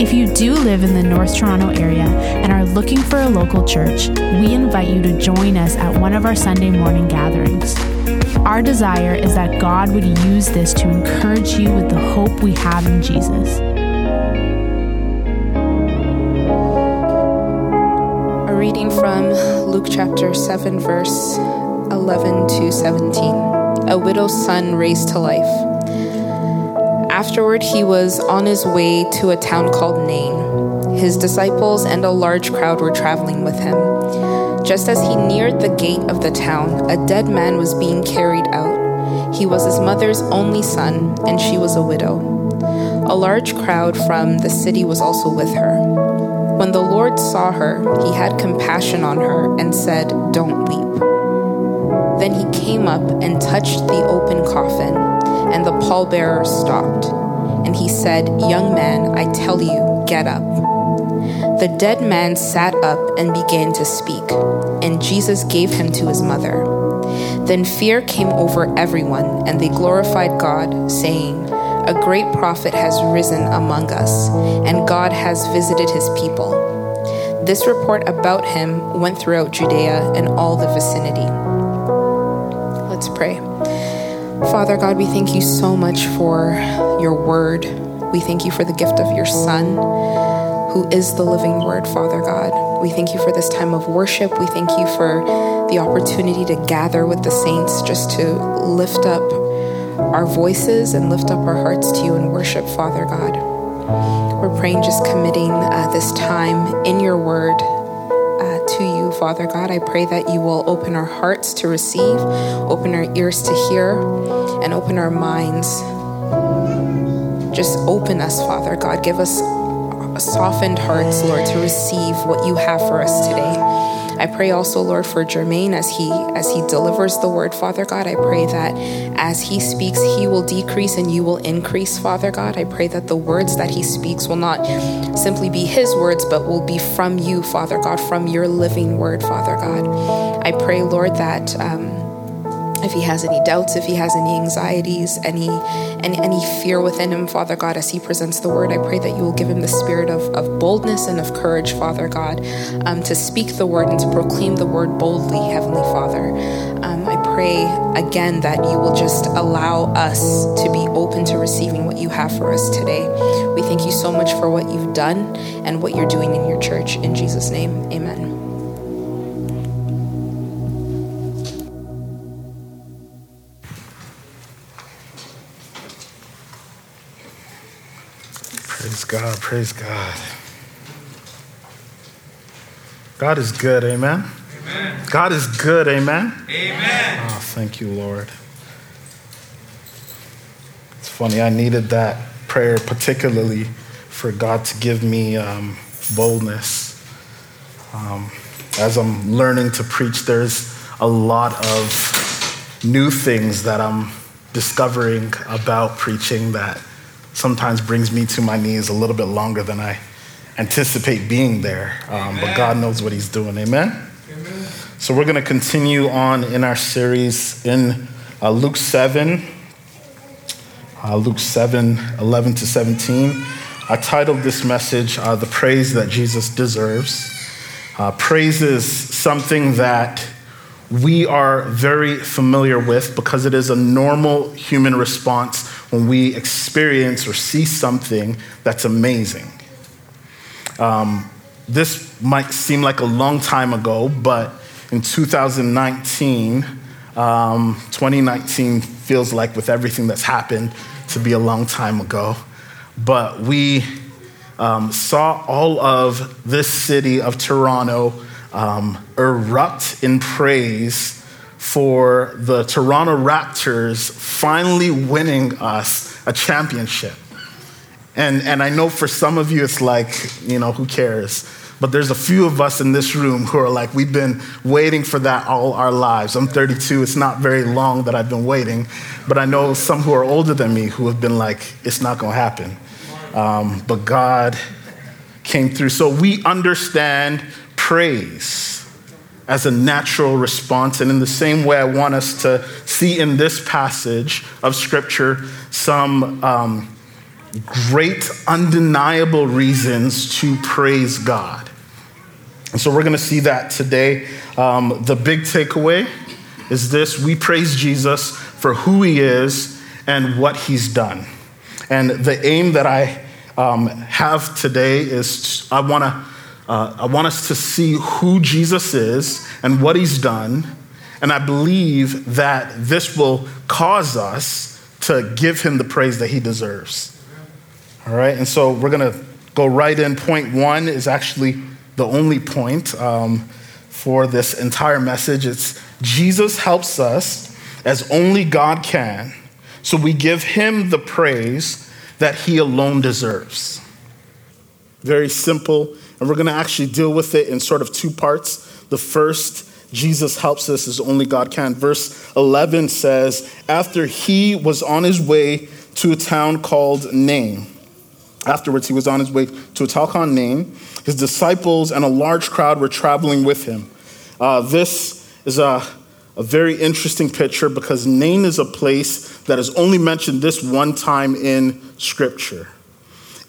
If you do live in the North Toronto area and are looking for a local church, we invite you to join us at one of our Sunday morning gatherings. Our desire is that God would use this to encourage you with the hope we have in Jesus. A reading from Luke chapter 7, verse 11 to 17. A widow's son raised to life. Afterward, he was on his way to a town called Nain. His disciples and a large crowd were traveling with him. Just as he neared the gate of the town, a dead man was being carried out. He was his mother's only son, and she was a widow. A large crowd from the city was also with her. When the Lord saw her, he had compassion on her and said, Don't weep. Then he came up and touched the open coffin and the pallbearer stopped. And he said, Young man, I tell you, get up. The dead man sat up and began to speak, and Jesus gave him to his mother. Then fear came over everyone, and they glorified God, saying, A great prophet has risen among us, and God has visited his people. This report about him went throughout Judea and all the vicinity. Let's pray. Father God, we thank you so much for your word. We thank you for the gift of your Son, who is the living word, Father God. We thank you for this time of worship. We thank you for the opportunity to gather with the saints just to lift up our voices and lift up our hearts to you in worship, Father God. We're praying, just committing uh, this time in your word Father God. I pray that you will open our hearts to receive, open our ears to hear, and open our minds. Just open us, Father God. Give us softened hearts, Lord, to receive what you have for us today. I pray also, Lord, for Jermaine as he as he delivers the word, Father God. I pray that as he speaks, he will decrease and you will increase, Father God. I pray that the words that he speaks will not simply be his words, but will be from you, Father God, from your living word, Father God. I pray, Lord, that. Um, if he has any doubts, if he has any anxieties, any, any any fear within him, Father God, as he presents the word, I pray that you will give him the spirit of, of boldness and of courage, Father God, um, to speak the word and to proclaim the word boldly, Heavenly Father. Um, pray again that you will just allow us to be open to receiving what you have for us today. We thank you so much for what you've done and what you're doing in your church. In Jesus' name, amen. Praise God, praise God. God is good, amen? Amen. God is good, amen? Amen. Oh, thank you, Lord. It's funny, I needed that prayer particularly for God to give me um, boldness. Um, as I'm learning to preach, there's a lot of new things that I'm discovering about preaching that sometimes brings me to my knees a little bit longer than I anticipate being there. Um, but God knows what He's doing. Amen? So we're going to continue on in our series in uh, Luke 7, uh, Luke 7, 11 to 17. I titled this message, uh, The Praise That Jesus Deserves. Uh, praise is something that we are very familiar with because it is a normal human response when we experience or see something that's amazing. Um, this might seem like a long time ago, but in 2019, um, 2019 feels like with everything that's happened to be a long time ago. But we um, saw all of this city of Toronto um, erupt in praise for the Toronto Raptors finally winning us a championship. And, and I know for some of you it's like, you know, who cares? But there's a few of us in this room who are like, we've been waiting for that all our lives. I'm 32. It's not very long that I've been waiting. But I know some who are older than me who have been like, it's not going to happen. Um, but God came through. So we understand praise as a natural response. And in the same way, I want us to see in this passage of Scripture some um, great, undeniable reasons to praise God. And so we're going to see that today. Um, the big takeaway is this we praise Jesus for who he is and what he's done. And the aim that I um, have today is I want to uh, I want us to see who Jesus is and what he's done. And I believe that this will cause us to give him the praise that he deserves. All right, and so we're going to go right in. Point one is actually the only point um, for this entire message. It's Jesus helps us as only God can, so we give him the praise that he alone deserves. Very simple and we're going to actually deal with it in sort of two parts. The first, Jesus helps us as only God can. Verse 11 says, After he was on his way to a town called Nain, afterwards he was on his way to a town called Nain, his disciples and a large crowd were traveling with him. Uh, this is a, a very interesting picture because Nain is a place that is only mentioned this one time in Scripture.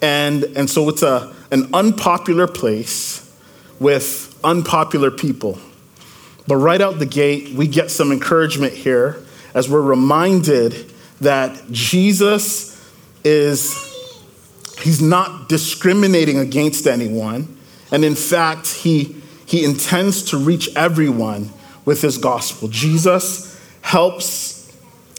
And, and so it's a, an unpopular place with unpopular people. But right out the gate, we get some encouragement here as we're reminded that Jesus is, he's not discriminating against anyone. And in fact, he, he intends to reach everyone with his gospel. Jesus helps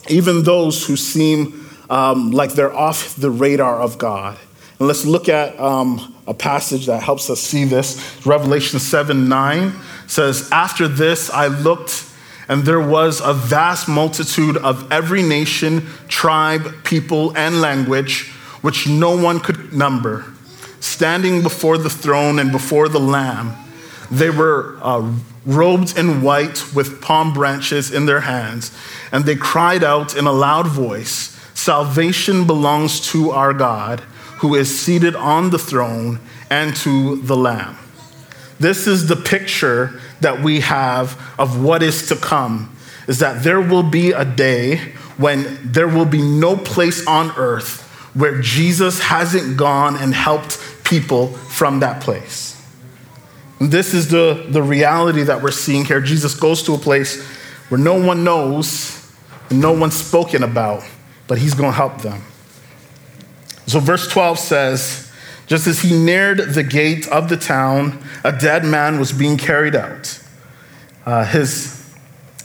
even those who seem um, like they're off the radar of God. And let's look at um, a passage that helps us see this. Revelation 7 9 says, After this I looked, and there was a vast multitude of every nation, tribe, people, and language, which no one could number, standing before the throne and before the Lamb. They were uh, robed in white with palm branches in their hands, and they cried out in a loud voice Salvation belongs to our God who is seated on the throne and to the Lamb. This is the picture that we have of what is to come is that there will be a day when there will be no place on earth where Jesus hasn't gone and helped people from that place. This is the, the reality that we're seeing here. Jesus goes to a place where no one knows and no one's spoken about, but he's going to help them. So, verse 12 says, just as he neared the gate of the town, a dead man was being carried out. Uh, his,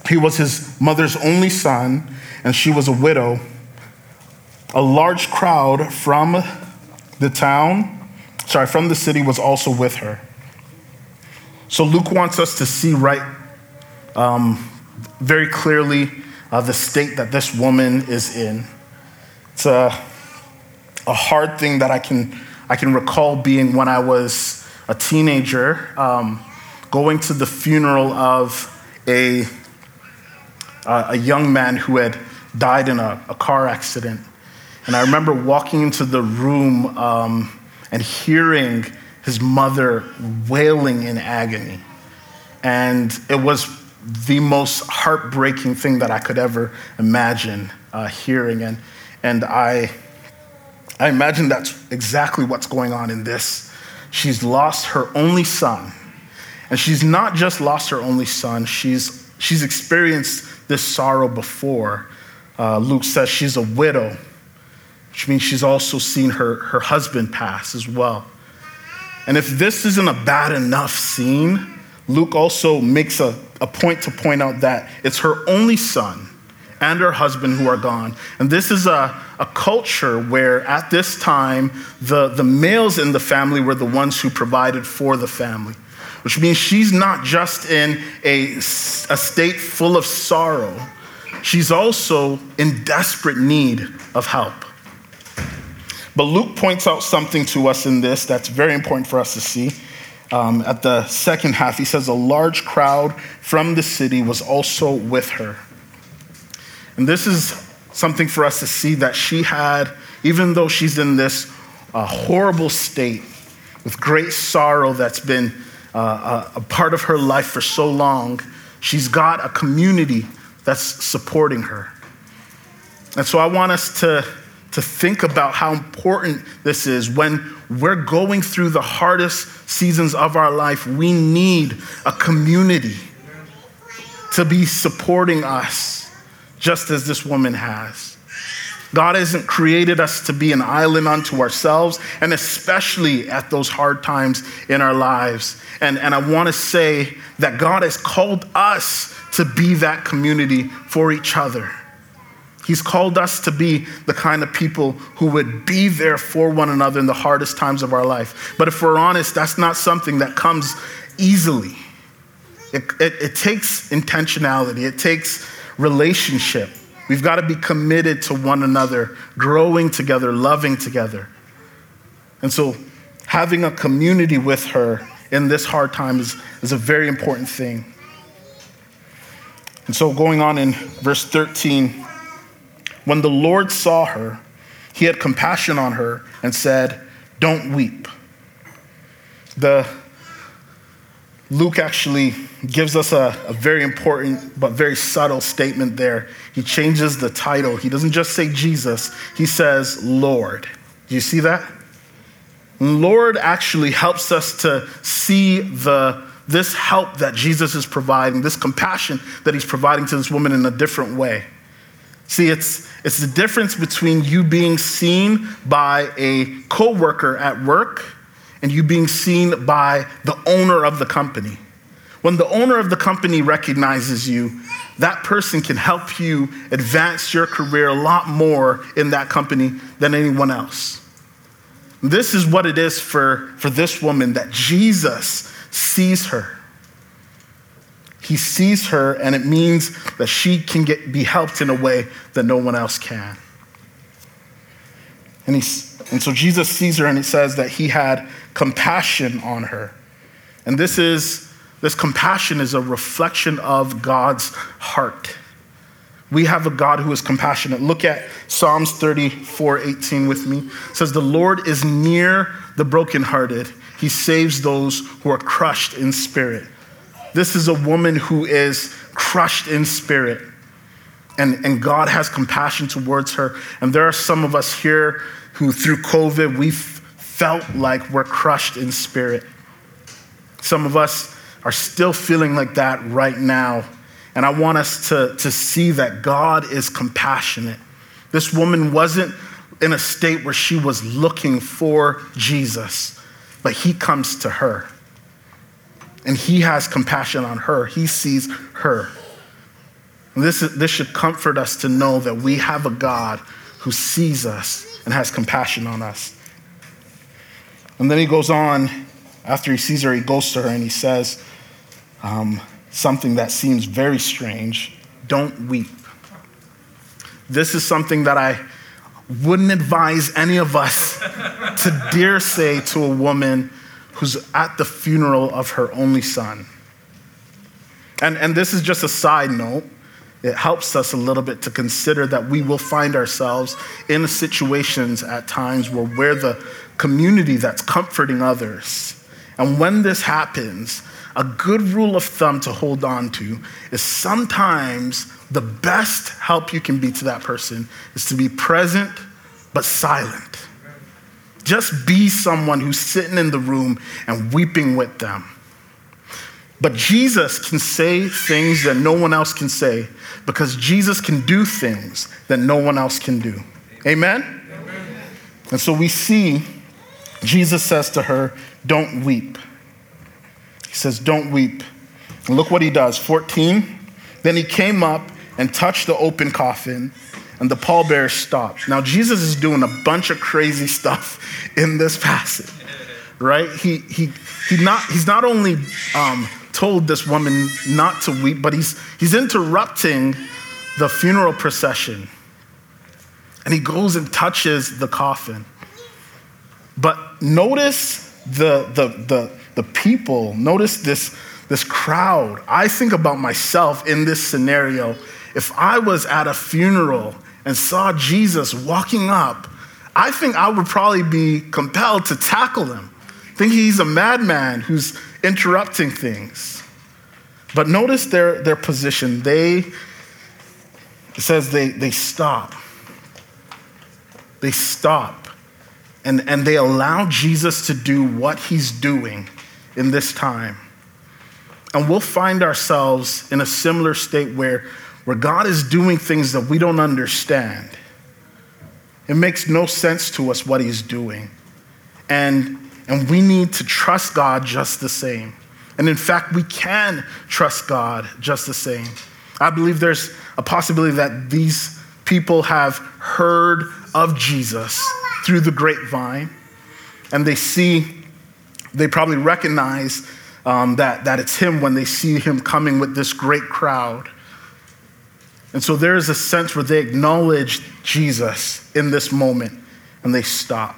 he was his mother's only son, and she was a widow. A large crowd from the town, sorry, from the city was also with her. So Luke wants us to see right um, very clearly uh, the state that this woman is in. It's a a hard thing that I can, I can recall being when I was a teenager, um, going to the funeral of a, a young man who had died in a, a, car accident. And I remember walking into the room um, and hearing his mother wailing in agony. And it was the most heartbreaking thing that I could ever imagine uh, hearing. And, and I, I imagine that's exactly what's going on in this. She's lost her only son. And she's not just lost her only son, she's, she's experienced this sorrow before. Uh, Luke says she's a widow, which means she's also seen her, her husband pass as well. And if this isn't a bad enough scene, Luke also makes a, a point to point out that it's her only son and her husband who are gone. And this is a, a culture where at this time, the, the males in the family were the ones who provided for the family, which means she's not just in a, a state full of sorrow, she's also in desperate need of help. But Luke points out something to us in this that's very important for us to see. um, at the second half, he says, A large crowd from the city was also with her. And this is something for us to see that she had, even though she's in this uh, horrible state with great sorrow that's been uh, a, a part of her life for so long, she's got a community that's supporting her. And so I want us to, to think about how important this is. When we're going through the hardest seasons of our life, we need a community to be supporting us, just as this woman has. God hasn't created us to be an island unto ourselves, and especially at those hard times in our lives. And, and I want to say that God has called us to be that community for each other. He's called us to be the kind of people who would be there for one another in the hardest times of our life. But if we're honest, that's not something that comes easily. It, it, it takes intentionality, it takes relationship. We've got to be committed to one another, growing together, loving together. And so, having a community with her in this hard time is, is a very important thing. And so, going on in verse 13, when the Lord saw her, he had compassion on her and said, Don't weep. The Luke actually gives us a, a, very important but very subtle statement there. He changes the title. He doesn't just say Jesus, he says Lord. Do you see that? Lord actually helps us to see the, this help that Jesus is providing, this compassion that he's providing to this woman in a different way. See, it's, it's the difference between you being seen by a coworker at work and you being seen by the owner of the company. When the owner of the company recognizes you, that person can help you advance your career a lot more in that company than anyone else. This is what it is for, for this woman that Jesus sees her. He sees her, and it means that she can get, be helped in a way that no one else can. And, he's, and so Jesus sees her, and he says that he had compassion on her. And this is this compassion is a reflection of God's heart. We have a God who is compassionate. Look at Psalms 34 18 with me. It says, The Lord is near the brokenhearted, He saves those who are crushed in spirit. This is a woman who is crushed in spirit. And, and God has compassion towards her. And there are some of us here who, through COVID, we've felt like we're crushed in spirit. Some of us are still feeling like that right now. And I want us to, to see that God is compassionate. This woman wasn't in a state where she was looking for Jesus, but he comes to her and he has compassion on her. He sees her. This, is, this should comfort us to know that we have a God who sees us and has compassion on us. And then he goes on, after he sees her, he goes to her and he says um, something that seems very strange Don't weep. This is something that I wouldn't advise any of us to dare say to a woman who's at the funeral of her only son. And, and this is just a side note. It helps us a little bit to consider that we will find ourselves in situations at times where we're the community that's comforting others. And when this happens, a good rule of thumb to hold on to is sometimes the best help you can be to that person is to be present but silent. Just be someone who's sitting in the room and weeping with them. But Jesus can say things that no one else can say because Jesus can do things that no one else can do. Amen? Amen? And so we see Jesus says to her, Don't weep. He says, Don't weep. And look what he does. 14. Then he came up and touched the open coffin and the pallbearers stopped. Now, Jesus is doing a bunch of crazy stuff in this passage, right? He, he, he not, he's not only um, told this woman not to weep, but he's, he's interrupting the funeral procession. And he goes and touches the coffin. But notice the, the, the, the people. Notice this, this crowd. I think about myself in this scenario. If I was at a funeral and saw Jesus walking up, I think I would probably be compelled to tackle him. Think he's a madman who's interrupting things. But notice their, their position. They, it says they, they stop. They stop. And, and they allow Jesus to do what he's doing in this time. And we'll find ourselves in a similar state where, where God is doing things that we don't understand. It makes no sense to us what he's doing. And, and we need to trust God just the same. And in fact, we can trust God just the same. I believe there's a possibility that these people have heard of Jesus through the grapevine, and they see, they probably recognize um, that, that it's him when they see him coming with this great crowd. And so there is a sense where they acknowledge Jesus in this moment and they stop.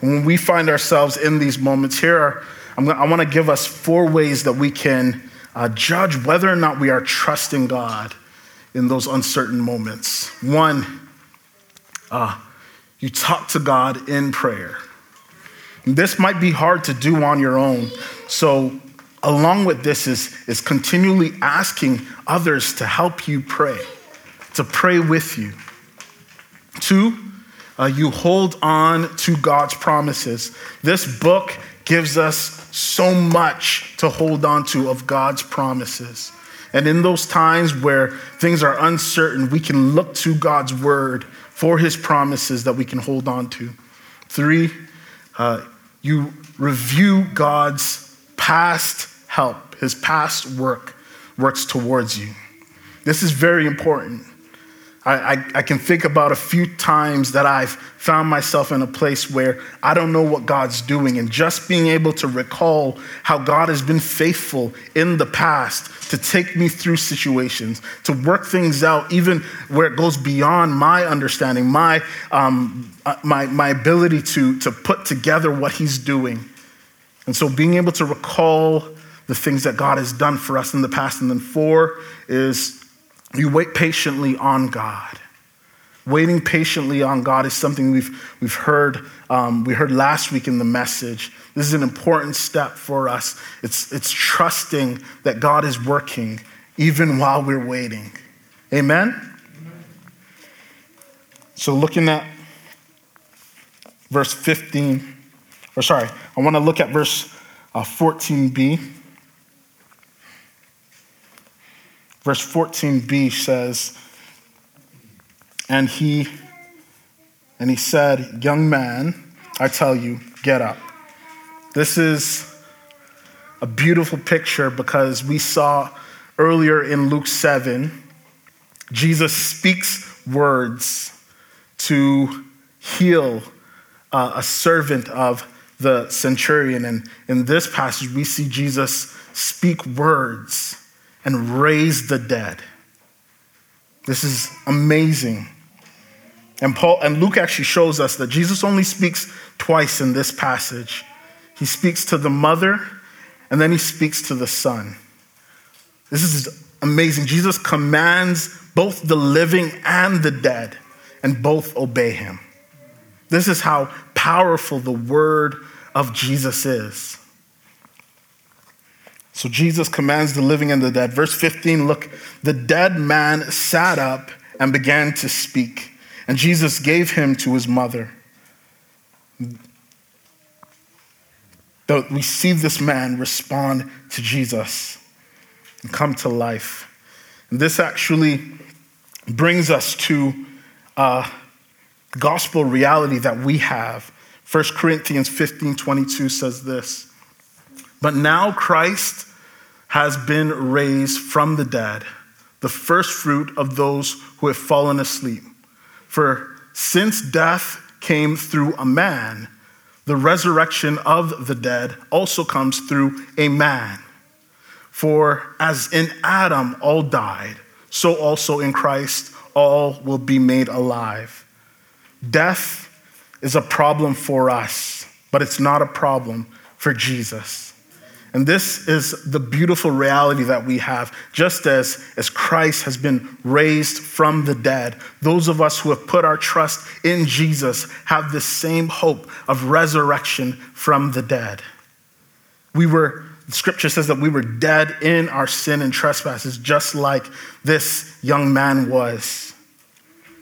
And when we find ourselves in these moments, here are, gonna, i want to give us four ways that we can uh, judge whether or not we are trusting God in those uncertain moments. One, uh, you talk to God in prayer. This might be hard to do on your own. So, along with this, is, is continually asking others to help you pray, to pray with you. Two, uh, you hold on to God's promises. This book gives us so much to hold on to of God's promises. And in those times where things are uncertain, we can look to God's word for his promises that we can hold on to. Three, uh, you review God's past help, his past work works towards you. This is very important. I, I, I, can think about a few times that I've found myself in a place where I don't know what God's doing, and just being able to recall how God has been faithful in the past to take me through situations, to work things out, even where it goes beyond my understanding, my, um, uh, my, my ability to, to put together what He's doing. And so being able to recall the things that God has done for us in the past. And then four is you wait patiently on God. Waiting patiently on God is something we've, we've heard, um, we heard last week in the message. This is an important step for us. It's, it's trusting that God is working even while we're waiting. Amen? So, looking at verse 15, or sorry, I want to look at verse uh, 14b. Verse 14b says, And he and he said, Young man, I tell you, get up. This is a beautiful picture because we saw earlier in Luke 7, Jesus speaks words to heal uh, a servant of the centurion. And in this passage, we see Jesus speak words and raise the dead. This is amazing. And Paul and Luke actually shows us that Jesus only speaks twice in this passage. He speaks to the mother and then he speaks to the son. This is amazing. Jesus commands both the living and the dead, and both obey him. This is how powerful the word of Jesus is. So Jesus commands the living and the dead. Verse 15 look, the dead man sat up and began to speak, and Jesus gave him to his mother. We see this man respond to Jesus and come to life. And this actually brings us to a gospel reality that we have. 1 Corinthians 15 22 says this. But now Christ has been raised from the dead, the first fruit of those who have fallen asleep. For since death came through a man, the resurrection of the dead also comes through a man. For as in Adam all died, so also in Christ all will be made alive. Death is a problem for us, but it's not a problem for Jesus. And this is the beautiful reality that we have. Just as, as Christ has been raised from the dead, those of us who have put our trust in Jesus have the same hope of resurrection from the dead. We were, scripture says that we were dead in our sin and trespasses, just like this young man was.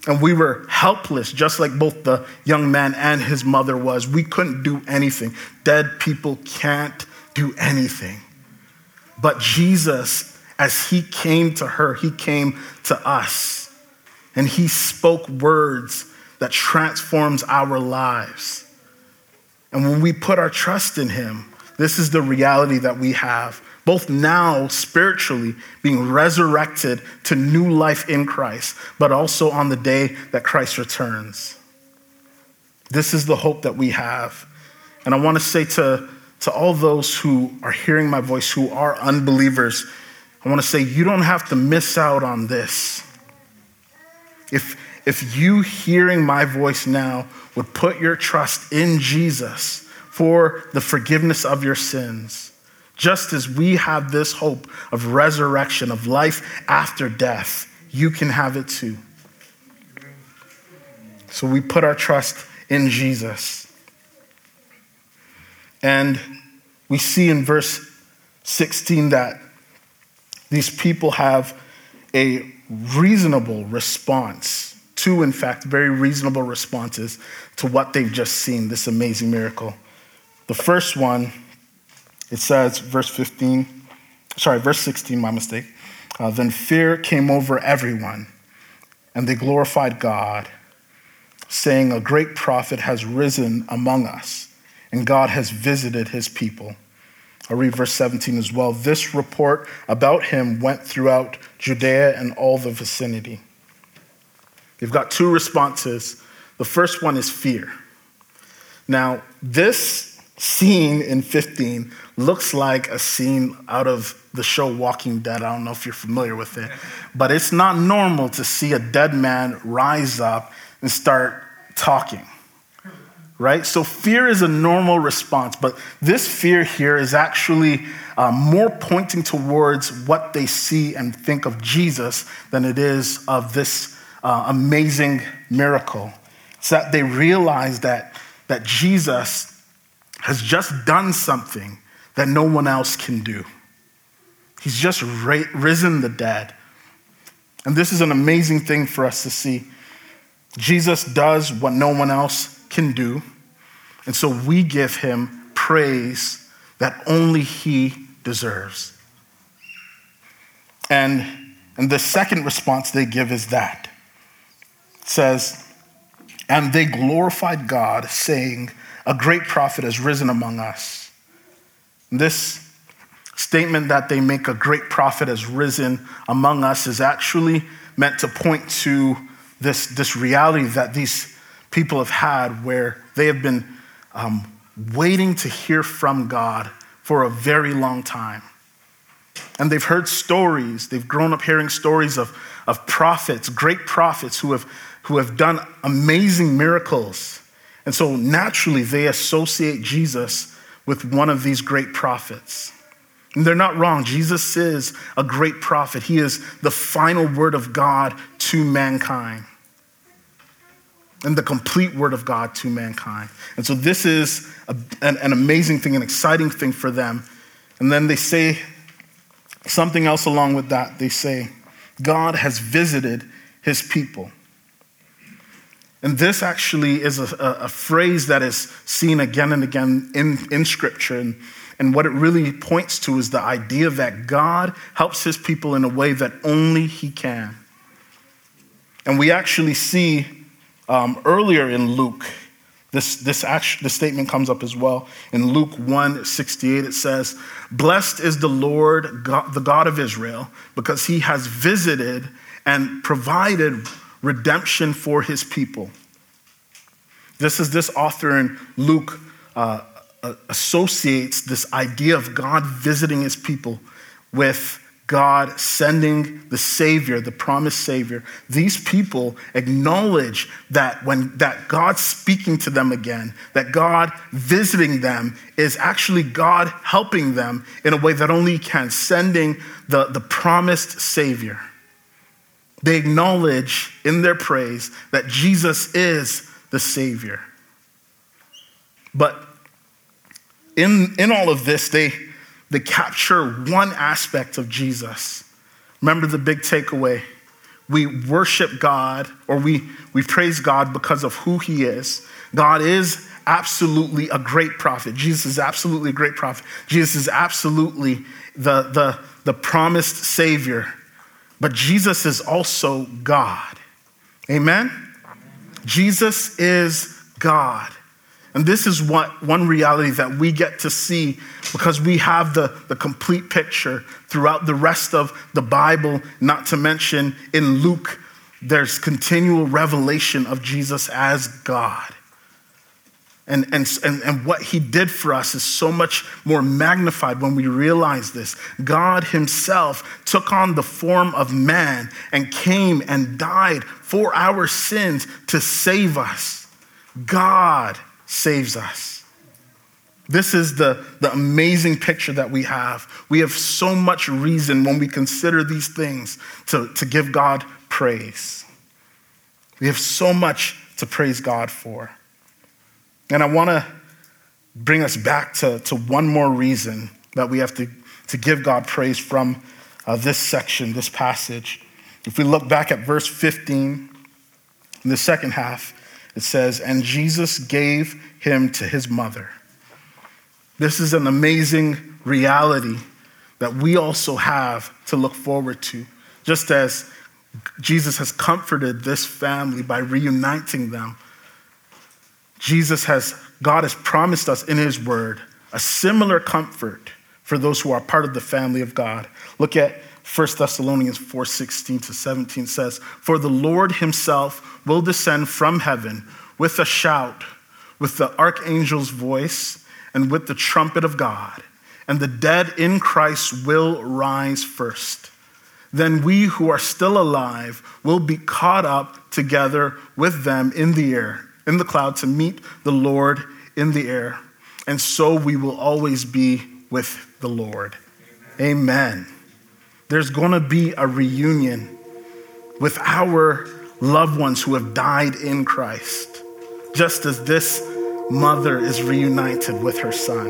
And we were helpless, just like both the young man and his mother was. We couldn't do anything. Dead people can't do anything. But Jesus, as he came to her, he came to us. And he spoke words that transforms our lives. And when we put our trust in him, this is the reality that we have, both now spiritually being resurrected to new life in Christ, but also on the day that Christ returns. This is the hope that we have. And I want to say to to all those who are hearing my voice, who are unbelievers, I want to say you don't have to miss out on this. If, if you hearing my voice now would put your trust in Jesus for the forgiveness of your sins, just as we have this hope of resurrection, of life after death, you can have it too. So we put our trust in Jesus. And we see in verse 16 that these people have a reasonable response, two, in fact, very reasonable responses to what they've just seen, this amazing miracle. The first one, it says, verse 15, sorry, verse 16, my mistake. Uh, then fear came over everyone, and they glorified God, saying, A great prophet has risen among us and God has visited his people. I'll read verse 17 as well. This report about him went throughout Judea and all the vicinity. You've got two responses. The first one is fear. Now, this scene in 15 looks like a scene out of the show Walking Dead. I don't know if you're familiar with it, but it's not normal to see a dead man rise up and start talking right? So fear is a normal response, but this fear here is actually uh, more pointing towards what they see and think of Jesus than it is of this uh, amazing miracle. It's that they realize that, that Jesus has just done something that no one else can do. He's just ra- risen the dead. And this is an amazing thing for us to see. Jesus does what no one else can do. And so we give him praise that only he deserves. And, and the second response they give is that. It says, and they glorified God, saying, A great prophet has risen among us. This statement that they make, a great prophet has risen among us, is actually meant to point to this, this reality that these people have had where they have been um, waiting to hear from God for a very long time. And they've heard stories, they've grown up hearing stories of, of prophets, great prophets who have, who have done amazing miracles. And so naturally, they associate Jesus with one of these great prophets. And they're not wrong. Jesus is a great prophet, he is the final word of God to mankind and the complete word of God to mankind. And so this is a, an, an amazing thing, an exciting thing for them. And then they say something else along with that. They say, God has visited his people. And this actually is a, a, phrase that is seen again and again in, in Scripture. And, and what it really points to is the idea that God helps his people in a way that only he can. And we actually see um, earlier in Luke, this, this, act, this statement comes up as well. In Luke 1 68, it says, Blessed is the Lord, God, the God of Israel, because he has visited and provided redemption for his people. This is this author in Luke uh, uh associates this idea of God visiting his people with God sending the Savior, the promised Savior, these people acknowledge that when that God speaking to them again, that God visiting them is actually God helping them in a way that only He can, sending the, the promised Savior. They acknowledge in their praise that Jesus is the Savior. But in, in all of this, they they capture one aspect of Jesus. Remember the big takeaway. We worship God or we, we praise God because of who he is. God is absolutely a great prophet. Jesus is absolutely a great prophet. Jesus is absolutely the, the, the promised Savior. But Jesus is also God. Amen? Jesus is God. And this is what one reality that we get to see because we have the, the complete picture throughout the rest of the Bible, not to mention in Luke, there's continual revelation of Jesus as God. And, and, and, and what he did for us is so much more magnified when we realize this. God himself took on the form of man and came and died for our sins to save us. God saves us. This is the, the amazing picture that we have. We have so much reason when we consider these things to, to give God praise. We have so much to praise God for. And I want to bring us back to, to one more reason that we have to, to give God praise from uh, this section, this passage. If we look back at verse 15, in the second half, it says, And Jesus gave him to his mother. This is an amazing reality that we also have to look forward to. Just as Jesus has comforted this family by reuniting them, Jesus has, God has promised us in his word a similar comfort for those who are part of the family of God. Look at 1 Thessalonians 4 16 to 17 says, For the Lord himself will descend from heaven with a shout, with the archangel's voice, and with the trumpet of God, and the dead in Christ will rise first. Then we who are still alive will be caught up together with them in the air, in the cloud, to meet the Lord in the air. And so we will always be with the Lord. Amen. Amen. There's going to be a reunion with our loved ones who have died in Christ, just as this mother is reunited with her son.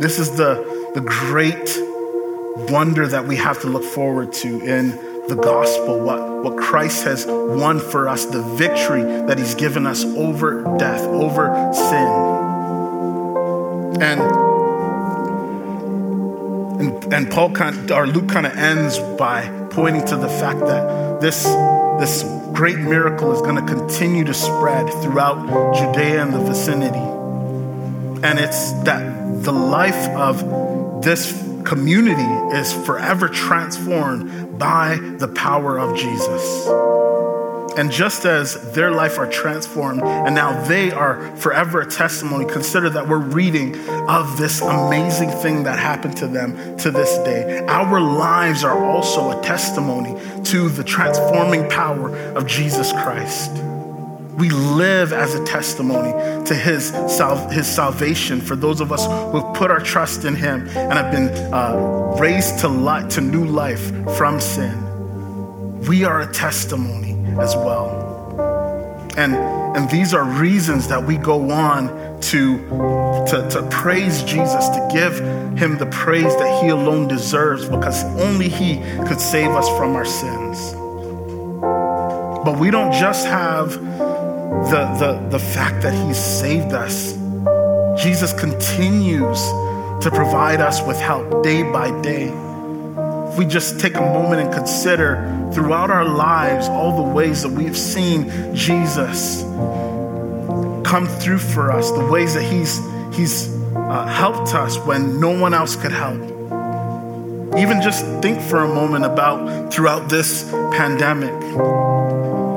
This is the, the great wonder that we have to look forward to in the gospel, what, what Christ has won for us, the victory that he's given us over death, over sin. And and, and Paul kind or Luke kind of ends by pointing to the fact that this, this great miracle is going to continue to spread throughout Judea and the vicinity. And it's that the life of this community is forever transformed by the power of Jesus. And just as their life are transformed and now they are forever a testimony, consider that we're reading of this amazing thing that happened to them to this day. Our lives are also a testimony to the transforming power of Jesus Christ. We live as a testimony to his, sal- his salvation for those of us who have put our trust in him and have been uh, raised to, life, to new life from sin. We are a testimony as well. And, and these are reasons that we go on to, to, to praise Jesus, to give him the praise that he alone deserves because only he could save us from our sins. But we don't just have the, the, the fact that he saved us. Jesus continues to provide us with help day by day we just take a moment and consider throughout our lives all the ways that we've seen Jesus come through for us, the ways that He's, he's uh, helped us when no one else could help. Even just think for a moment about throughout this pandemic,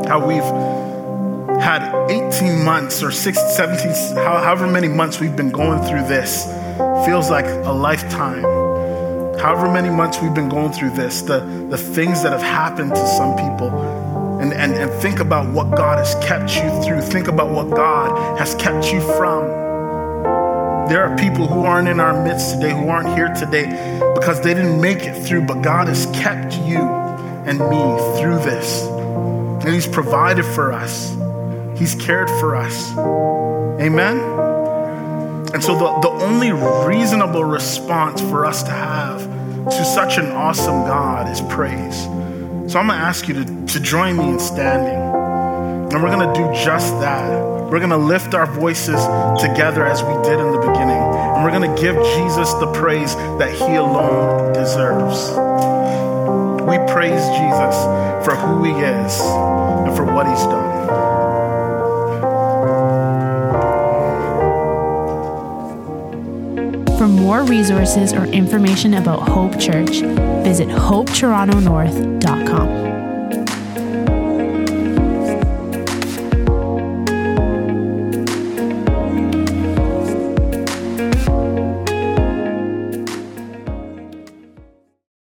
how we've had 18 months or 6, 17, however many months we've been going through this. Feels like a lifetime however many months we've been going through this, the, the things that have happened to some people, and, and, and think about what God has kept you through. Think about what God has kept you from. There are people who aren't in our midst today, who aren't here today because they didn't make it through, but God has kept you and me through this. And He's provided for us, He's cared for us. Amen? And so, the, the only reasonable response for us to have to such an awesome God is praise. So, I'm gonna ask you to, to join me in standing. And we're gonna do just that. We're gonna lift our voices together as we did in the beginning. And we're gonna give Jesus the praise that He alone deserves. We praise Jesus for who He is and for what He's done. For more resources or information about Hope Church, visit hopetorontonorth.com.